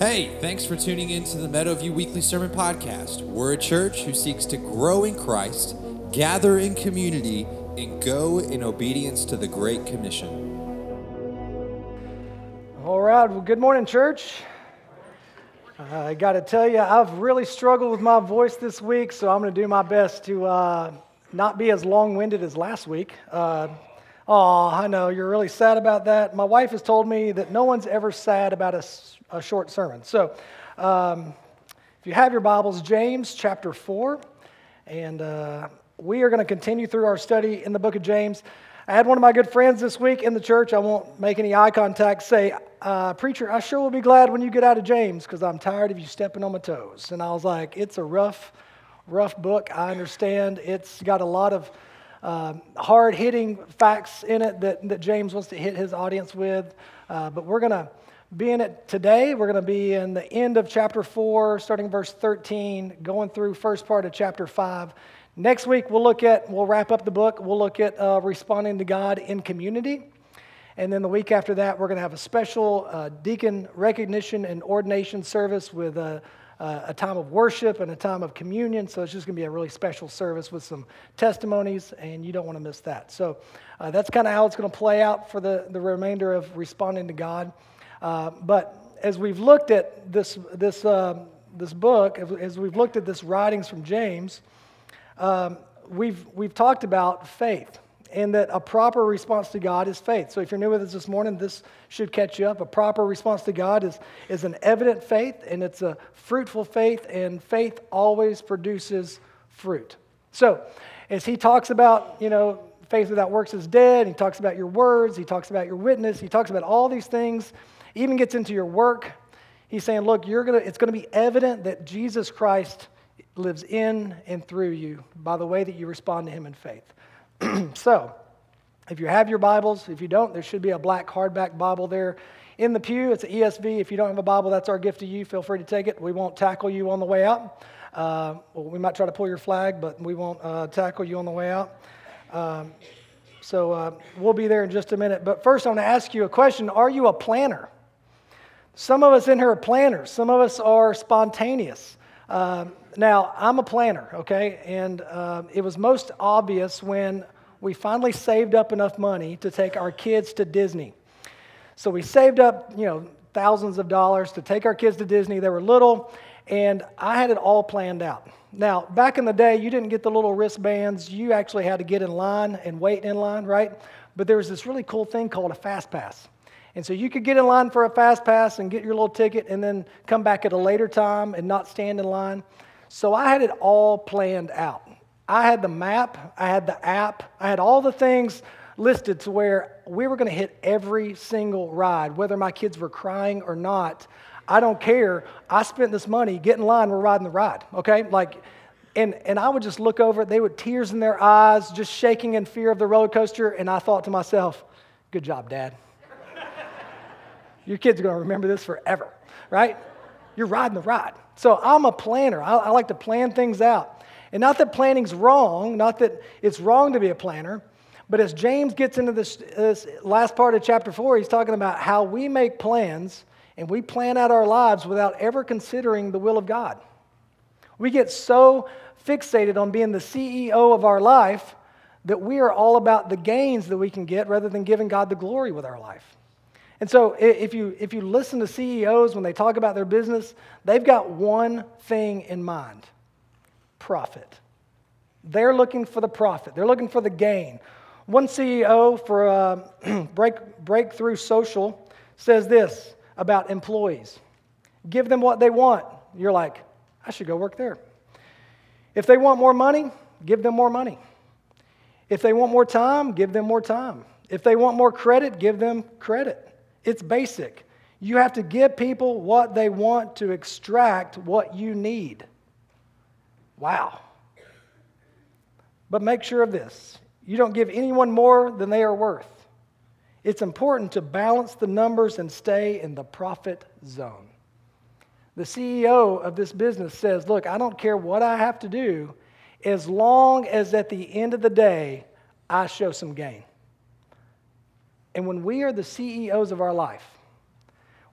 Hey, thanks for tuning in to the Meadowview Weekly Sermon Podcast. We're a church who seeks to grow in Christ, gather in community, and go in obedience to the Great Commission. All right, well, good morning, church. I got to tell you, I've really struggled with my voice this week, so I'm going to do my best to uh, not be as long winded as last week. Uh, oh, I know, you're really sad about that. My wife has told me that no one's ever sad about a a short sermon. So, um, if you have your Bibles, James chapter 4, and uh, we are going to continue through our study in the book of James. I had one of my good friends this week in the church. I won't make any eye contact. Say, uh, Preacher, I sure will be glad when you get out of James because I'm tired of you stepping on my toes. And I was like, It's a rough, rough book. I understand. It's got a lot of uh, hard hitting facts in it that, that James wants to hit his audience with. Uh, but we're going to be in it today. We're going to be in the end of chapter 4, starting verse 13, going through first part of chapter 5. Next week, we'll look at, we'll wrap up the book, we'll look at uh, responding to God in community. And then the week after that, we're going to have a special uh, deacon recognition and ordination service with a, a, time of worship and a time of communion. So it's just going to be a really special service with some testimonies, and you don't want to miss that. So uh, that's kind of how it's going to play out for the, the remainder of responding to God. Uh, but as we've looked at this, this, uh, this book, as we've looked at this writings from James, um, we've, we've talked about faith and that a proper response to God is faith. So if you're new with us this morning, this should catch you up. A proper response to God is, is an evident faith and it's a fruitful faith, and faith always produces fruit. So as he talks about, you know, faith without works is dead, he talks about your words, he talks about your witness, he talks about all these things even gets into your work. He's saying, look, you're gonna, it's going to be evident that Jesus Christ lives in and through you by the way that you respond to him in faith. so, if you have your Bibles, if you don't, there should be a black hardback Bible there in the pew. It's an ESV. If you don't have a Bible, that's our gift to you. Feel free to take it. We won't tackle you on the way out. Uh, well, we might try to pull your flag, but we won't uh, tackle you on the way out. Um, so uh, we'll be there in just a minute. But first, I want to ask you a question Are you a planner? Some of us in here are planners, some of us are spontaneous. Uh, now, I'm a planner, okay? And uh, it was most obvious when we finally saved up enough money to take our kids to Disney. So we saved up, you know, thousands of dollars to take our kids to Disney. They were little, and I had it all planned out. Now, back in the day, you didn't get the little wristbands. You actually had to get in line and wait in line, right? But there was this really cool thing called a fast pass. And so you could get in line for a fast pass and get your little ticket and then come back at a later time and not stand in line. So I had it all planned out. I had the map, I had the app, I had all the things listed to where we were going to hit every single ride, whether my kids were crying or not. I don't care. I spent this money, get in line, we're riding the ride, okay? Like, and, and I would just look over, they would tears in their eyes, just shaking in fear of the roller coaster, and I thought to myself, good job, Dad. Your kids are going to remember this forever, right? You're riding the ride. So I'm a planner. I, I like to plan things out. And not that planning's wrong, not that it's wrong to be a planner, but as James gets into this, this last part of chapter four, he's talking about how we make plans and we plan out our lives without ever considering the will of God. We get so fixated on being the CEO of our life that we are all about the gains that we can get rather than giving God the glory with our life. And so if you, if you listen to CEOs when they talk about their business, they've got one thing in mind profit. They're looking for the profit, they're looking for the gain. One CEO for uh, Break, Breakthrough Social says this about employees give them what they want. You're like, I should go work there. If they want more money, give them more money. If they want more time, give them more time. If they want more credit, give them credit. It's basic. You have to give people what they want to extract what you need. Wow. But make sure of this you don't give anyone more than they are worth. It's important to balance the numbers and stay in the profit zone. The CEO of this business says, Look, I don't care what I have to do as long as at the end of the day I show some gain. And when we are the CEOs of our life,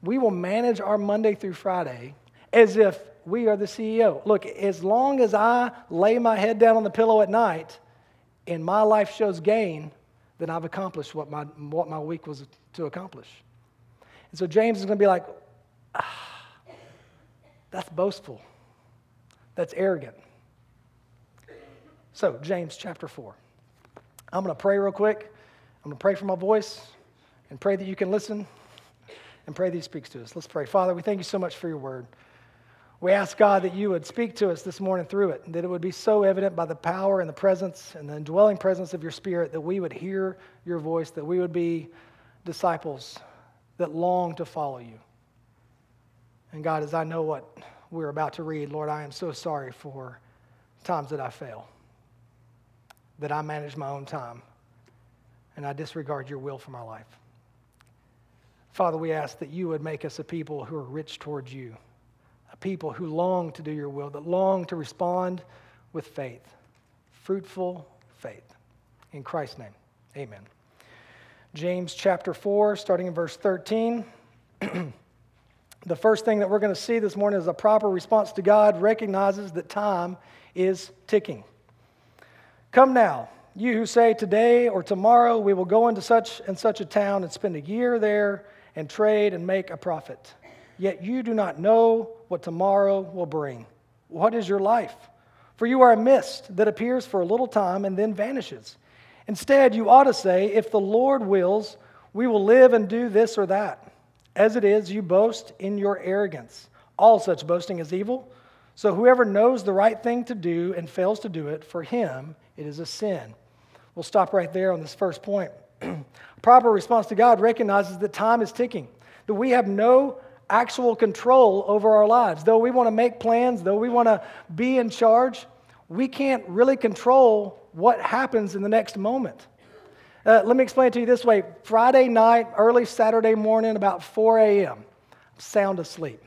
we will manage our Monday through Friday as if we are the CEO. Look, as long as I lay my head down on the pillow at night and my life shows gain, then I've accomplished what my, what my week was to accomplish. And so James is going to be like, ah, that's boastful. That's arrogant. So, James chapter 4. I'm going to pray real quick. I'm going to pray for my voice and pray that you can listen and pray that He speaks to us. Let's pray. Father, we thank you so much for your word. We ask God that you would speak to us this morning through it, that it would be so evident by the power and the presence and the indwelling presence of your Spirit that we would hear your voice, that we would be disciples that long to follow you. And God, as I know what we're about to read, Lord, I am so sorry for times that I fail, that I manage my own time, and I disregard your will for my life. Father, we ask that you would make us a people who are rich towards you people who long to do your will, that long to respond with faith, fruitful faith. In Christ's name, amen. James chapter 4, starting in verse 13. the first thing that we're going to see this morning is a proper response to God recognizes that time is ticking. Come now, you who say today or tomorrow we will go into such and such a town and spend a year there and trade and make a profit. Yet you do not know what tomorrow will bring. What is your life? For you are a mist that appears for a little time and then vanishes. Instead, you ought to say, If the Lord wills, we will live and do this or that. As it is, you boast in your arrogance. All such boasting is evil. So whoever knows the right thing to do and fails to do it, for him it is a sin. We'll stop right there on this first point. Proper response to God recognizes that time is ticking, that we have no actual control over our lives. Though we want to make plans, though we want to be in charge, we can't really control what happens in the next moment. Uh, let me explain to you this way Friday night, early Saturday morning, about 4 a.m., sound asleep.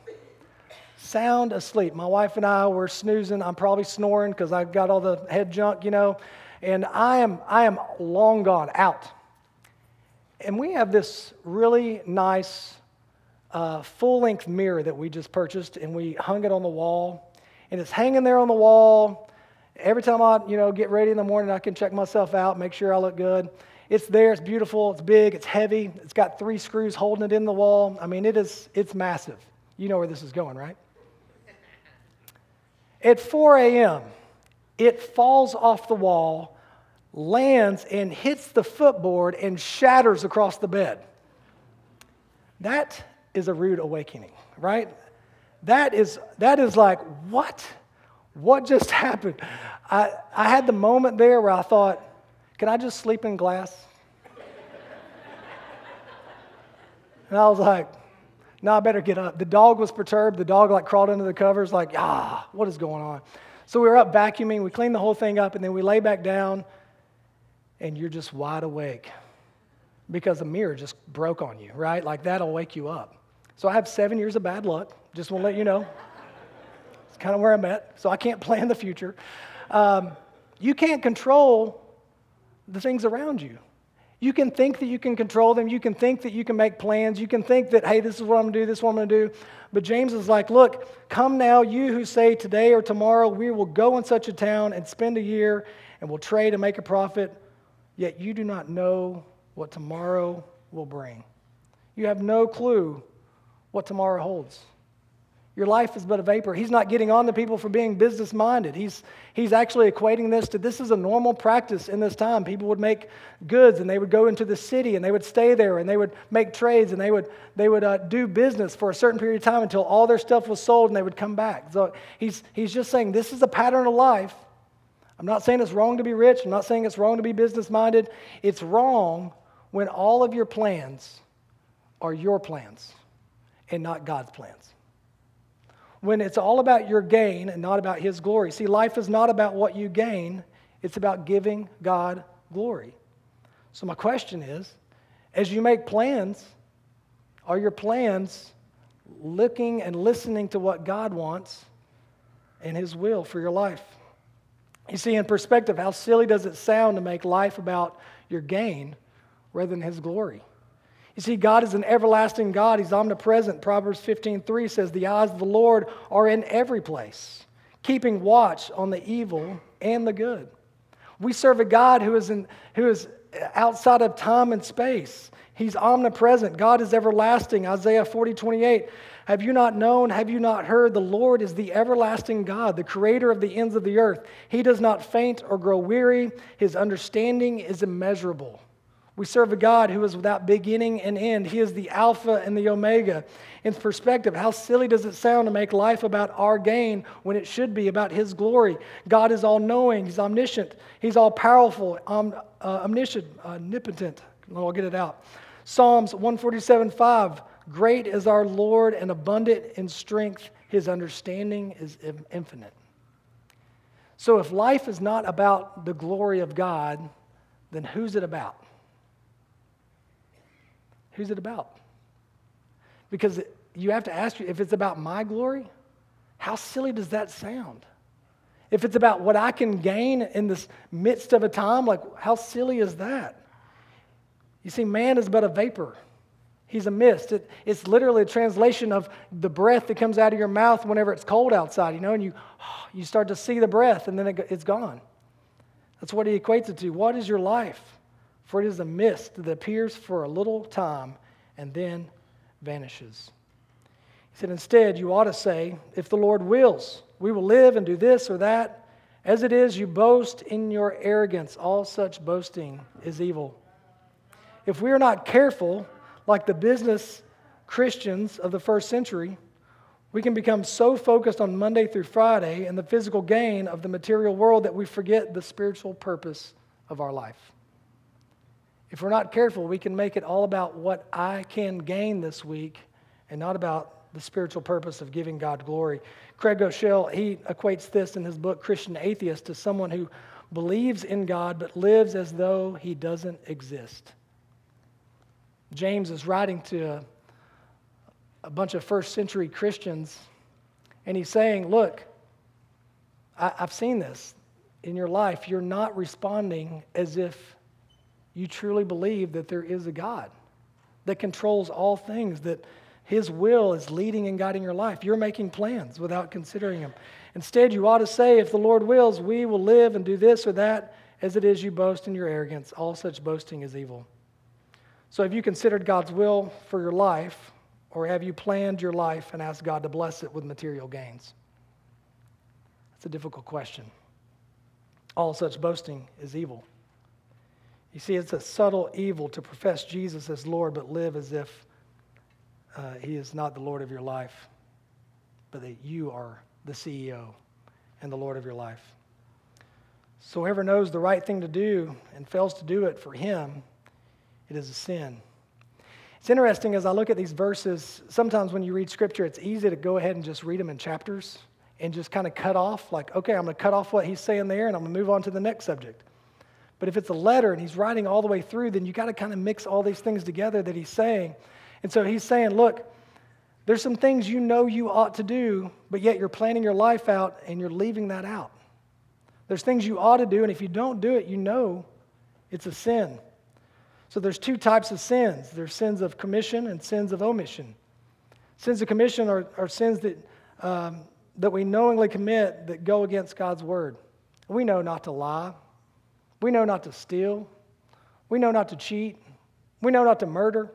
Sound asleep. My wife and I were snoozing. I'm probably snoring because I've got all the head junk, you know, and I am, I am long gone, out. And we have this really nice uh, full length mirror that we just purchased and we hung it on the wall. And it's hanging there on the wall. Every time I, you know, get ready in the morning, I can check myself out, make sure I look good. It's there, it's beautiful, it's big, it's heavy, it's got three screws holding it in the wall. I mean, it is, it's massive. You know where this is going, right? At 4 a.m., it falls off the wall, lands, and hits the footboard and shatters across the bed. That is a rude awakening, right? That is, that is like, what? What just happened? I, I had the moment there where I thought, can I just sleep in glass? and I was like, no, I better get up. The dog was perturbed. The dog like crawled under the covers, like, ah, what is going on? So we were up vacuuming. We cleaned the whole thing up, and then we lay back down, and you're just wide awake because the mirror just broke on you, right? Like that'll wake you up. So I have seven years of bad luck. Just want to let you know. It's kind of where I'm at. So I can't plan the future. Um, you can't control the things around you. You can think that you can control them. You can think that you can make plans. You can think that, hey, this is what I'm going to do, this is what I'm going to do. But James is like, look, come now, you who say today or tomorrow we will go in such a town and spend a year and we'll trade and make a profit, yet you do not know what tomorrow will bring. You have no clue what tomorrow holds. Your life is but a vapor. He's not getting on to people for being business minded. He's, he's actually equating this to this is a normal practice in this time. People would make goods and they would go into the city and they would stay there and they would make trades and they would, they would uh, do business for a certain period of time until all their stuff was sold and they would come back. So he's, he's just saying this is a pattern of life. I'm not saying it's wrong to be rich. I'm not saying it's wrong to be business minded. It's wrong when all of your plans are your plans and not God's plans. When it's all about your gain and not about His glory. See, life is not about what you gain, it's about giving God glory. So, my question is as you make plans, are your plans looking and listening to what God wants and His will for your life? You see, in perspective, how silly does it sound to make life about your gain rather than His glory? You see, God is an everlasting God. He's omnipresent. Proverbs 15:3 says, "The eyes of the Lord are in every place, keeping watch on the evil and the good." We serve a God who is, in, who is outside of time and space. He's omnipresent. God is everlasting. Isaiah 40, 28. Have you not known? Have you not heard? The Lord is the everlasting God, the creator of the ends of the earth. He does not faint or grow weary. His understanding is immeasurable. We serve a God who is without beginning and end. He is the Alpha and the Omega. In perspective, how silly does it sound to make life about our gain when it should be about His glory? God is all knowing, He's omniscient, He's all powerful, uh, omniscient, omnipotent. I'll get it out. Psalms 147 5 Great is our Lord and abundant in strength, His understanding is infinite. So if life is not about the glory of God, then who's it about? Who's it about? Because you have to ask if it's about my glory, how silly does that sound? If it's about what I can gain in this midst of a time, like how silly is that? You see, man is but a vapor. He's a mist. It, it's literally a translation of the breath that comes out of your mouth whenever it's cold outside, you know, and you, you start to see the breath and then it, it's gone. That's what he equates it to. What is your life? For it is a mist that appears for a little time and then vanishes. He said, Instead, you ought to say, If the Lord wills, we will live and do this or that. As it is, you boast in your arrogance. All such boasting is evil. If we are not careful, like the business Christians of the first century, we can become so focused on Monday through Friday and the physical gain of the material world that we forget the spiritual purpose of our life. If we're not careful, we can make it all about what I can gain this week and not about the spiritual purpose of giving God glory. Craig Groeschel, he equates this in his book, Christian Atheist, to someone who believes in God but lives as though he doesn't exist. James is writing to a, a bunch of first century Christians, and he's saying, Look, I, I've seen this in your life. You're not responding as if you truly believe that there is a God that controls all things, that His will is leading and guiding your life. You're making plans without considering Him. Instead, you ought to say, if the Lord wills, we will live and do this or that, as it is you boast in your arrogance. All such boasting is evil. So, have you considered God's will for your life, or have you planned your life and asked God to bless it with material gains? That's a difficult question. All such boasting is evil. You see, it's a subtle evil to profess Jesus as Lord, but live as if uh, He is not the Lord of your life, but that you are the CEO and the Lord of your life. So, whoever knows the right thing to do and fails to do it for Him, it is a sin. It's interesting as I look at these verses, sometimes when you read Scripture, it's easy to go ahead and just read them in chapters and just kind of cut off, like, okay, I'm going to cut off what he's saying there and I'm going to move on to the next subject. But if it's a letter and he's writing all the way through, then you got to kind of mix all these things together that he's saying. And so he's saying, look, there's some things you know you ought to do, but yet you're planning your life out and you're leaving that out. There's things you ought to do, and if you don't do it, you know it's a sin. So there's two types of sins there's sins of commission and sins of omission. Sins of commission are, are sins that, um, that we knowingly commit that go against God's word. We know not to lie. We know not to steal. We know not to cheat. We know not to murder,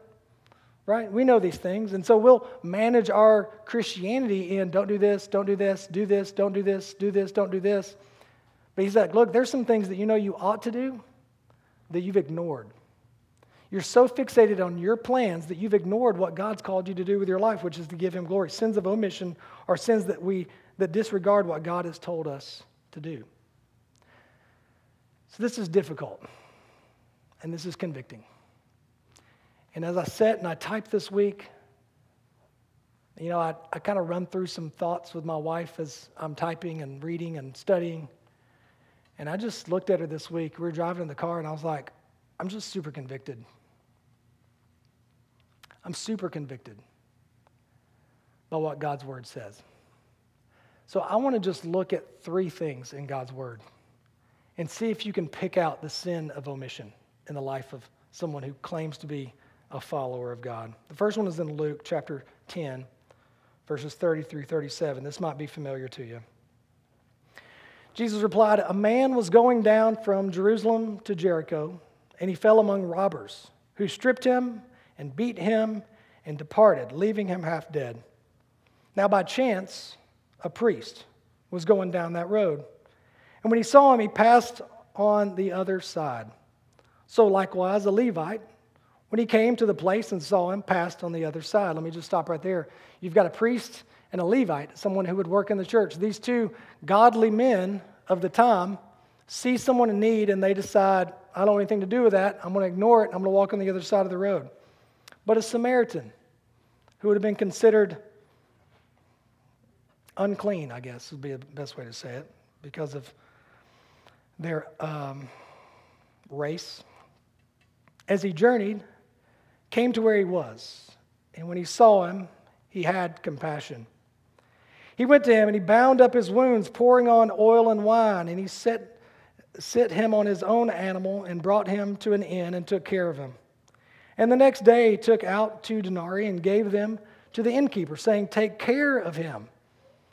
right? We know these things. And so we'll manage our Christianity in don't do this, don't do this, do this, don't do this, do this, don't do this. But he's like, look, there's some things that you know you ought to do that you've ignored. You're so fixated on your plans that you've ignored what God's called you to do with your life, which is to give him glory. Sins of omission are sins that we that disregard what God has told us to do. So this is difficult, and this is convicting. And as I sat and I typed this week, you know, I, I kind of run through some thoughts with my wife as I'm typing and reading and studying. And I just looked at her this week. We were driving in the car, and I was like, I'm just super convicted. I'm super convicted by what God's word says. So I want to just look at three things in God's word and see if you can pick out the sin of omission in the life of someone who claims to be a follower of God. The first one is in Luke chapter 10, verses 30 through 37. This might be familiar to you. Jesus replied, A man was going down from Jerusalem to Jericho, and he fell among robbers, who stripped him and beat him and departed, leaving him half dead. Now, by chance, a priest was going down that road. And when he saw him, he passed on the other side. So, likewise, a Levite, when he came to the place and saw him, passed on the other side. Let me just stop right there. You've got a priest and a Levite, someone who would work in the church. These two godly men of the time see someone in need and they decide, I don't want anything to do with that. I'm going to ignore it. I'm going to walk on the other side of the road. But a Samaritan, who would have been considered unclean, I guess would be the best way to say it, because of their um, race. As he journeyed, came to where he was, and when he saw him, he had compassion. He went to him and he bound up his wounds, pouring on oil and wine, and he set, set him on his own animal and brought him to an inn and took care of him. And the next day he took out two denarii and gave them to the innkeeper, saying, Take care of him,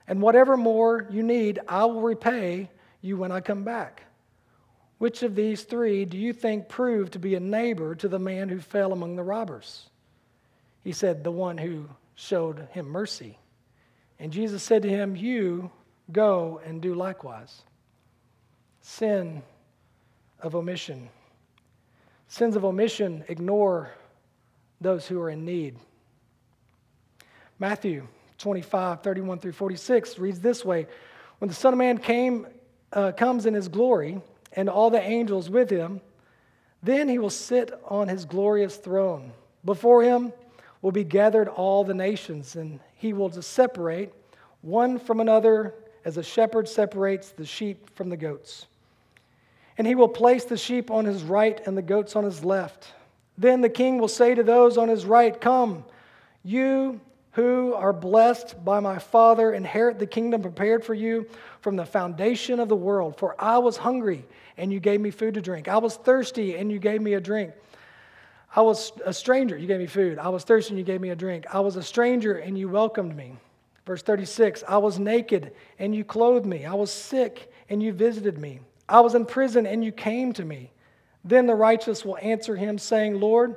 and whatever more you need, I will repay you when I come back. Which of these three do you think proved to be a neighbor to the man who fell among the robbers? He said, The one who showed him mercy. And Jesus said to him, You go and do likewise. Sin of omission. Sins of omission ignore those who are in need. Matthew 25, 31 through 46 reads this way When the Son of Man came, uh, comes in his glory, and all the angels with him, then he will sit on his glorious throne. Before him will be gathered all the nations, and he will separate one from another as a shepherd separates the sheep from the goats. And he will place the sheep on his right and the goats on his left. Then the king will say to those on his right, Come, you who are blessed by my Father, inherit the kingdom prepared for you from the foundation of the world. For I was hungry, and you gave me food to drink. I was thirsty, and you gave me a drink. I was a stranger, you gave me food. I was thirsty, and you gave me a drink. I was a stranger, and you welcomed me. Verse 36 I was naked, and you clothed me. I was sick, and you visited me. I was in prison, and you came to me. Then the righteous will answer him, saying, Lord,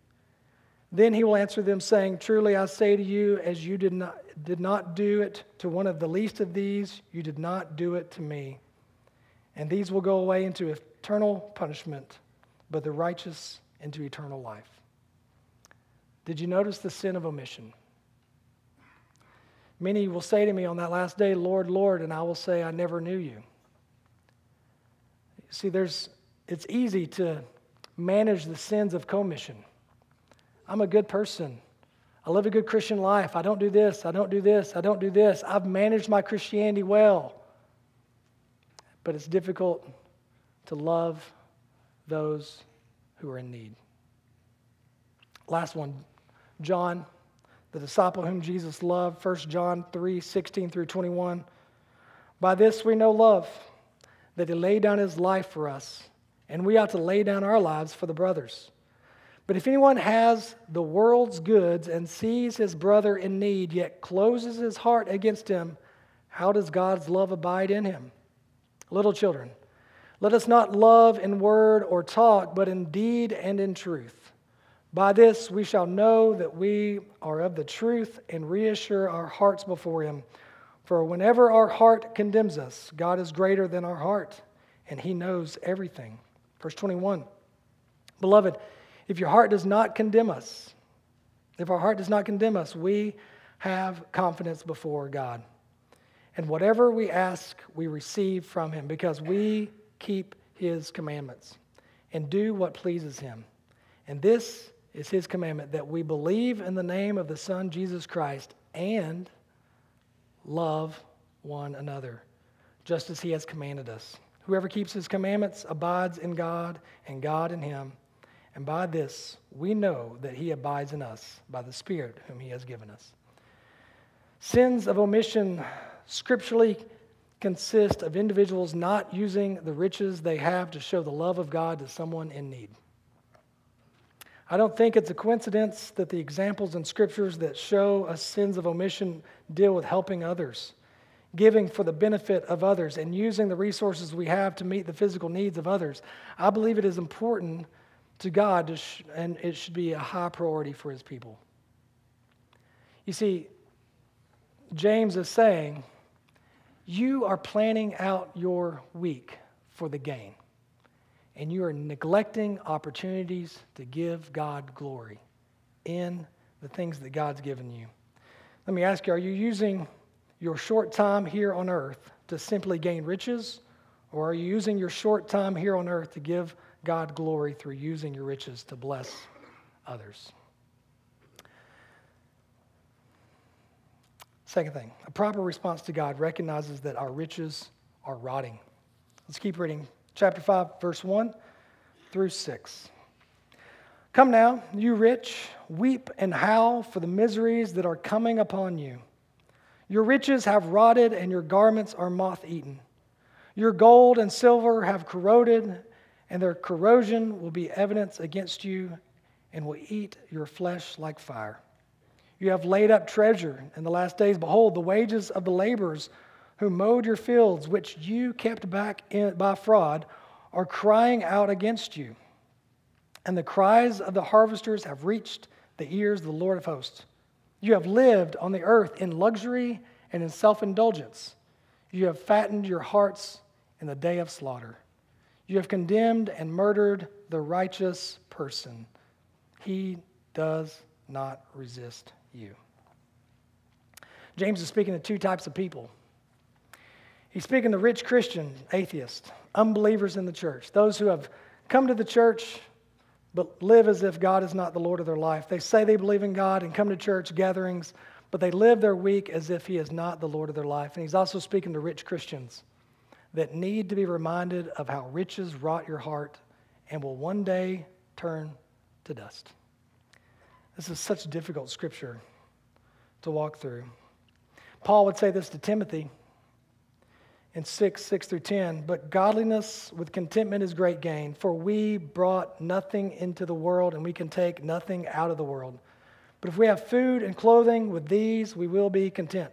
Then he will answer them, saying, Truly I say to you, as you did not, did not do it to one of the least of these, you did not do it to me. And these will go away into eternal punishment, but the righteous into eternal life. Did you notice the sin of omission? Many will say to me on that last day, Lord, Lord, and I will say, I never knew you. See, there's, it's easy to manage the sins of commission. I'm a good person. I live a good Christian life. I don't do this. I don't do this. I don't do this. I've managed my Christianity well. But it's difficult to love those who are in need. Last one John, the disciple whom Jesus loved, 1 John 3 16 through 21. By this we know love, that he laid down his life for us, and we ought to lay down our lives for the brothers. But if anyone has the world's goods and sees his brother in need, yet closes his heart against him, how does God's love abide in him? Little children, let us not love in word or talk, but in deed and in truth. By this we shall know that we are of the truth and reassure our hearts before Him. For whenever our heart condemns us, God is greater than our heart, and He knows everything. Verse 21 Beloved, if your heart does not condemn us, if our heart does not condemn us, we have confidence before God. And whatever we ask, we receive from Him because we keep His commandments and do what pleases Him. And this is his commandment that we believe in the name of the Son, Jesus Christ, and love one another, just as he has commanded us. Whoever keeps his commandments abides in God, and God in him. And by this we know that he abides in us by the Spirit whom he has given us. Sins of omission scripturally consist of individuals not using the riches they have to show the love of God to someone in need. I don't think it's a coincidence that the examples in scriptures that show us sins of omission deal with helping others, giving for the benefit of others, and using the resources we have to meet the physical needs of others. I believe it is important to God, and it should be a high priority for his people. You see, James is saying, You are planning out your week for the gain and you are neglecting opportunities to give God glory in the things that God's given you. Let me ask you are you using your short time here on earth to simply gain riches, or are you using your short time here on earth to give God glory through using your riches to bless others? Second thing, a proper response to God recognizes that our riches are rotting. Let's keep reading chapter 5, verse 1 through 6. Come now, you rich, weep and howl for the miseries that are coming upon you. Your riches have rotted, and your garments are moth eaten. Your gold and silver have corroded, and their corrosion will be evidence against you and will eat your flesh like fire. You have laid up treasure in the last days. Behold, the wages of the laborers who mowed your fields, which you kept back in, by fraud, are crying out against you. And the cries of the harvesters have reached the ears of the Lord of hosts. You have lived on the earth in luxury and in self indulgence. You have fattened your hearts in the day of slaughter. You have condemned and murdered the righteous person. He does not resist you. James is speaking to two types of people He's speaking to rich Christian atheists, unbelievers in the church, those who have come to the church but live as if God is not the Lord of their life. They say they believe in God and come to church gatherings, but they live their week as if He is not the Lord of their life. And He's also speaking to rich Christians that need to be reminded of how riches rot your heart and will one day turn to dust. This is such difficult scripture to walk through. Paul would say this to Timothy in 6, 6 through 10. But godliness with contentment is great gain, for we brought nothing into the world, and we can take nothing out of the world. But if we have food and clothing, with these we will be content.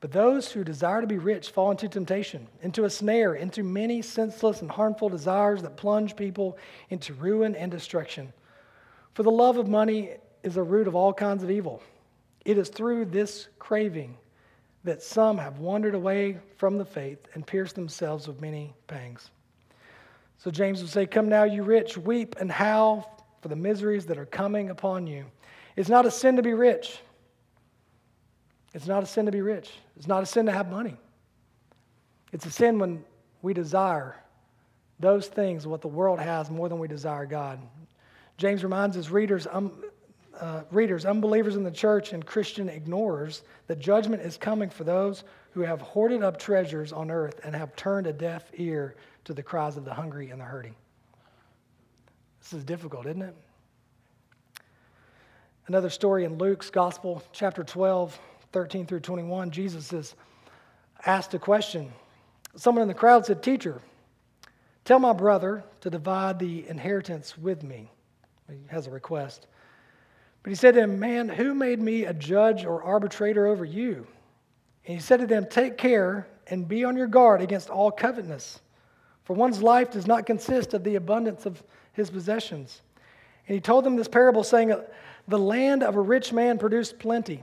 But those who desire to be rich fall into temptation, into a snare, into many senseless and harmful desires that plunge people into ruin and destruction. For the love of money is a root of all kinds of evil. It is through this craving that some have wandered away from the faith and pierced themselves with many pangs. So James would say, Come now, you rich, weep and howl for the miseries that are coming upon you. It's not a sin to be rich. It's not a sin to be rich. It's not a sin to have money. It's a sin when we desire those things, what the world has, more than we desire God. James reminds his readers, um, uh, readers, unbelievers in the church, and Christian ignorers that judgment is coming for those who have hoarded up treasures on earth and have turned a deaf ear to the cries of the hungry and the hurting. This is difficult, isn't it? Another story in Luke's Gospel, chapter 12, 13 through 21, Jesus is asked a question. Someone in the crowd said, Teacher, tell my brother to divide the inheritance with me. He has a request. But he said to him, Man, who made me a judge or arbitrator over you? And he said to them, Take care and be on your guard against all covetousness, for one's life does not consist of the abundance of his possessions. And he told them this parable, saying, The land of a rich man produced plenty,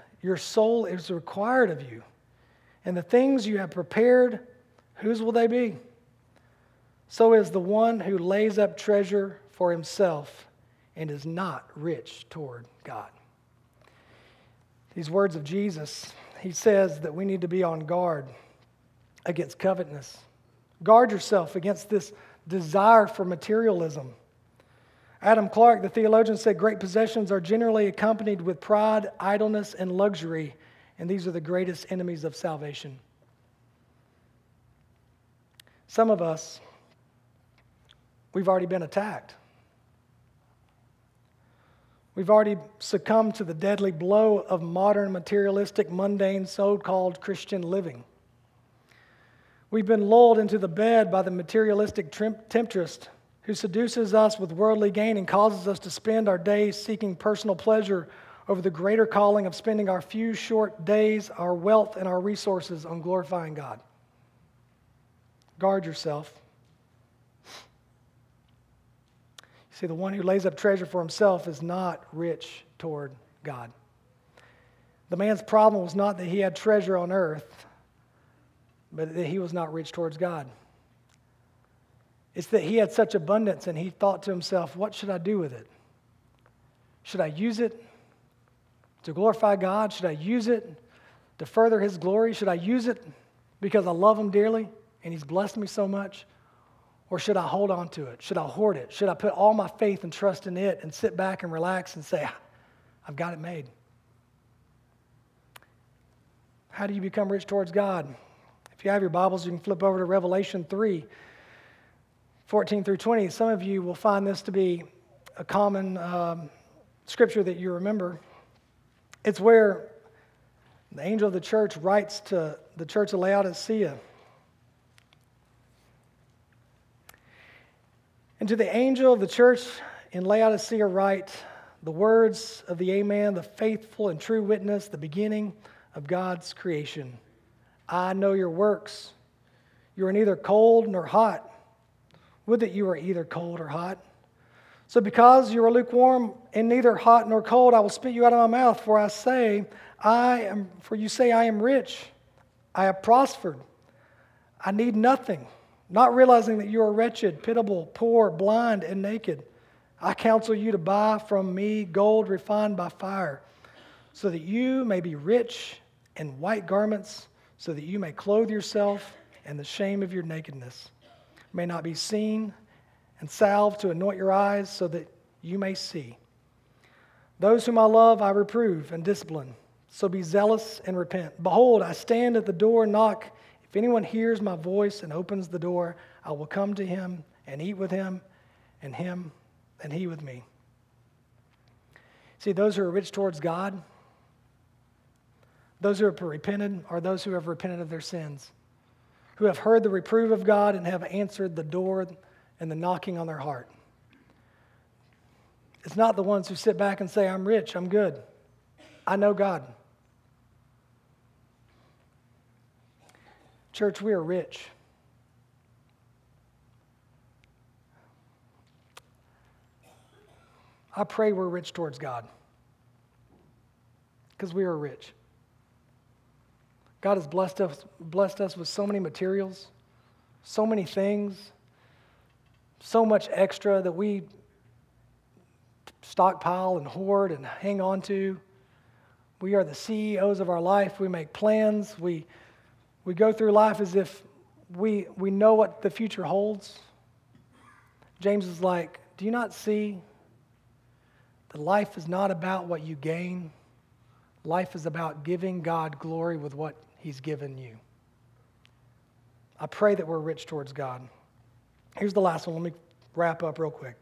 your soul is required of you, and the things you have prepared, whose will they be? So is the one who lays up treasure for himself and is not rich toward God. These words of Jesus, he says that we need to be on guard against covetousness. Guard yourself against this desire for materialism. Adam Clarke, the theologian, said great possessions are generally accompanied with pride, idleness, and luxury, and these are the greatest enemies of salvation. Some of us, we've already been attacked. We've already succumbed to the deadly blow of modern materialistic, mundane, so called Christian living. We've been lulled into the bed by the materialistic temptress who seduces us with worldly gain and causes us to spend our days seeking personal pleasure over the greater calling of spending our few short days, our wealth, and our resources on glorifying God. Guard yourself. You see, the one who lays up treasure for himself is not rich toward God. The man's problem was not that he had treasure on earth, but that he was not rich towards God. It's that he had such abundance and he thought to himself, what should I do with it? Should I use it to glorify God? Should I use it to further his glory? Should I use it because I love him dearly and he's blessed me so much? Or should I hold on to it? Should I hoard it? Should I put all my faith and trust in it and sit back and relax and say, ah, I've got it made? How do you become rich towards God? If you have your Bibles, you can flip over to Revelation 3. 14 through 20, some of you will find this to be a common um, scripture that you remember. It's where the angel of the church writes to the church of Laodicea. And to the angel of the church in Laodicea, write the words of the Amen, the faithful and true witness, the beginning of God's creation. I know your works. You are neither cold nor hot. Would that you were either cold or hot. So, because you are lukewarm and neither hot nor cold, I will spit you out of my mouth. For I say, I am. For you say, I am rich. I have prospered. I need nothing. Not realizing that you are wretched, pitiable, poor, blind, and naked. I counsel you to buy from me gold refined by fire, so that you may be rich, in white garments, so that you may clothe yourself, and the shame of your nakedness may not be seen, and salve to anoint your eyes so that you may see. Those whom I love, I reprove and discipline. So be zealous and repent. Behold, I stand at the door and knock. If anyone hears my voice and opens the door, I will come to him and eat with him, and him and he with me. See, those who are rich towards God, those who have repented, are those who have repented of their sins who have heard the reproof of God and have answered the door and the knocking on their heart. It's not the ones who sit back and say, I'm rich, I'm good, I know God. Church, we are rich. I pray we're rich towards God because we are rich. God has blessed us, blessed us with so many materials, so many things, so much extra that we stockpile and hoard and hang on to. We are the CEOs of our life. We make plans. We, we go through life as if we, we know what the future holds. James is like, Do you not see that life is not about what you gain? Life is about giving God glory with what He's given you. I pray that we're rich towards God. Here's the last one. Let me wrap up real quick.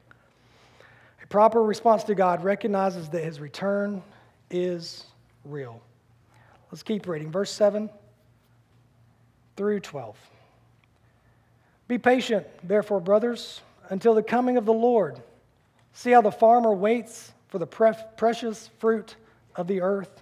A proper response to God recognizes that his return is real. Let's keep reading. Verse 7 through 12. Be patient, therefore, brothers, until the coming of the Lord. See how the farmer waits for the precious fruit of the earth,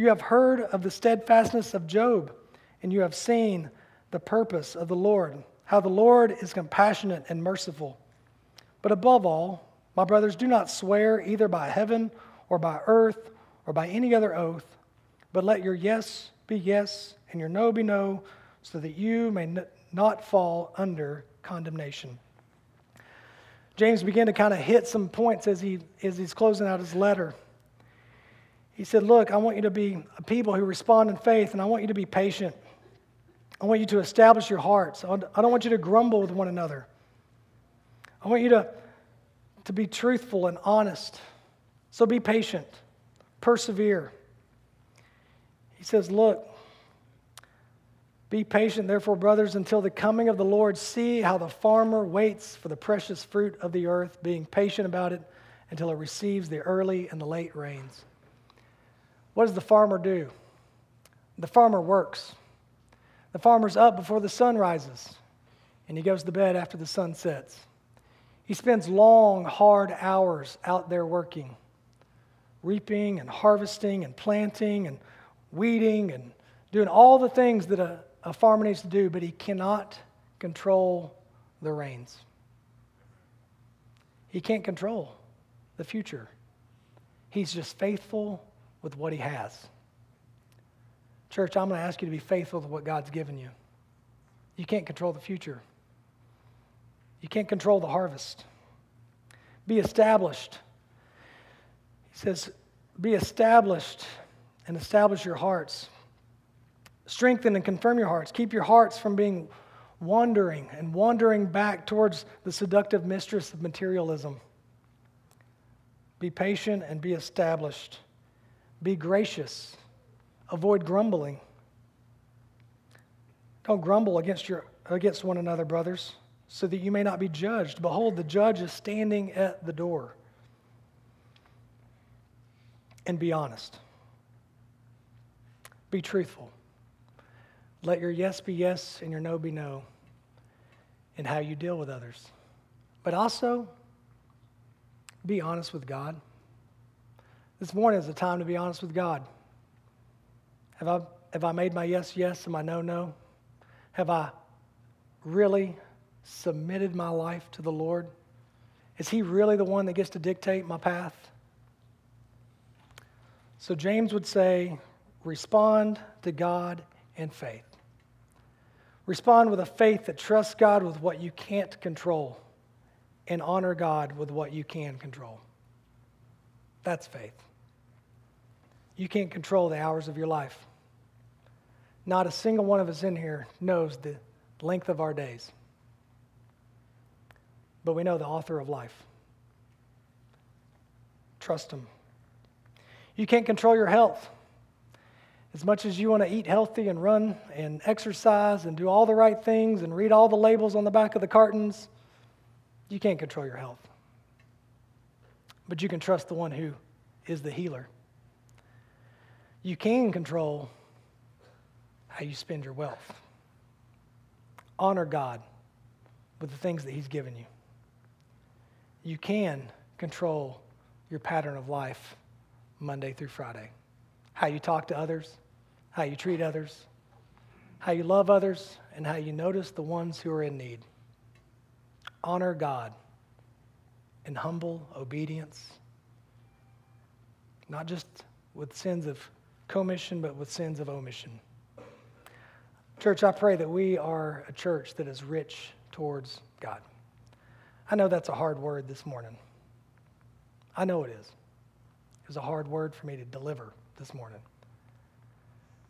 You have heard of the steadfastness of Job, and you have seen the purpose of the Lord, how the Lord is compassionate and merciful. But above all, my brothers, do not swear either by heaven or by earth or by any other oath, but let your yes be yes and your no be no, so that you may not fall under condemnation. James began to kind of hit some points as, he, as he's closing out his letter. He said, Look, I want you to be a people who respond in faith, and I want you to be patient. I want you to establish your hearts. I don't want you to grumble with one another. I want you to, to be truthful and honest. So be patient, persevere. He says, Look, be patient, therefore, brothers, until the coming of the Lord. See how the farmer waits for the precious fruit of the earth, being patient about it until it receives the early and the late rains. What does the farmer do? The farmer works. The farmer's up before the sun rises, and he goes to bed after the sun sets. He spends long, hard hours out there working, reaping and harvesting and planting and weeding and doing all the things that a a farmer needs to do, but he cannot control the rains. He can't control the future. He's just faithful with what he has. Church, I'm going to ask you to be faithful to what God's given you. You can't control the future, you can't control the harvest. Be established. He says, Be established and establish your hearts. Strengthen and confirm your hearts. Keep your hearts from being wandering and wandering back towards the seductive mistress of materialism. Be patient and be established. Be gracious. Avoid grumbling. Don't grumble against, your, against one another, brothers, so that you may not be judged. Behold, the judge is standing at the door. And be honest. Be truthful. Let your yes be yes and your no be no in how you deal with others. But also, be honest with God. This morning is the time to be honest with God. Have I, have I made my yes yes and my no no? Have I really submitted my life to the Lord? Is He really the one that gets to dictate my path? So James would say, respond to God in faith. Respond with a faith that trusts God with what you can't control and honor God with what you can control. That's faith. You can't control the hours of your life. Not a single one of us in here knows the length of our days. But we know the author of life. Trust Him. You can't control your health. As much as you want to eat healthy and run and exercise and do all the right things and read all the labels on the back of the cartons, you can't control your health. But you can trust the one who is the healer. You can control how you spend your wealth. Honor God with the things that He's given you. You can control your pattern of life Monday through Friday how you talk to others, how you treat others, how you love others, and how you notice the ones who are in need. Honor God in humble obedience, not just with sins of commission, but with sins of omission. Church, I pray that we are a church that is rich towards God. I know that's a hard word this morning. I know it is. It was a hard word for me to deliver this morning.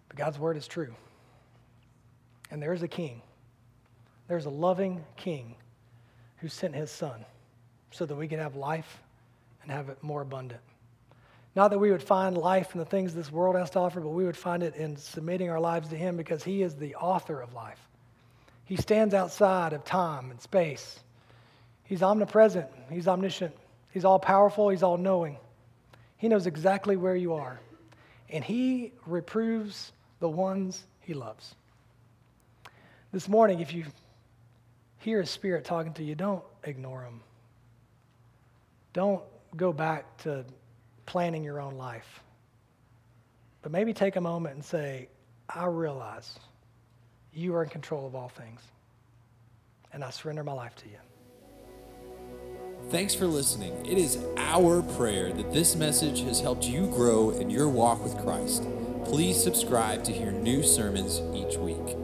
But God's word is true. And there's a king. There's a loving king who sent his son so that we can have life and have it more abundant. Not that we would find life in the things this world has to offer, but we would find it in submitting our lives to him because he is the author of life. He stands outside of time and space. He's omnipresent, he's omniscient, he's all powerful, he's all knowing. He knows exactly where you are, and he reproves the ones he loves. This morning, if you hear a spirit talking to you, don't ignore him. Don't go back to planning your own life. But maybe take a moment and say, I realize you are in control of all things, and I surrender my life to you. Thanks for listening. It is our prayer that this message has helped you grow in your walk with Christ. Please subscribe to hear new sermons each week.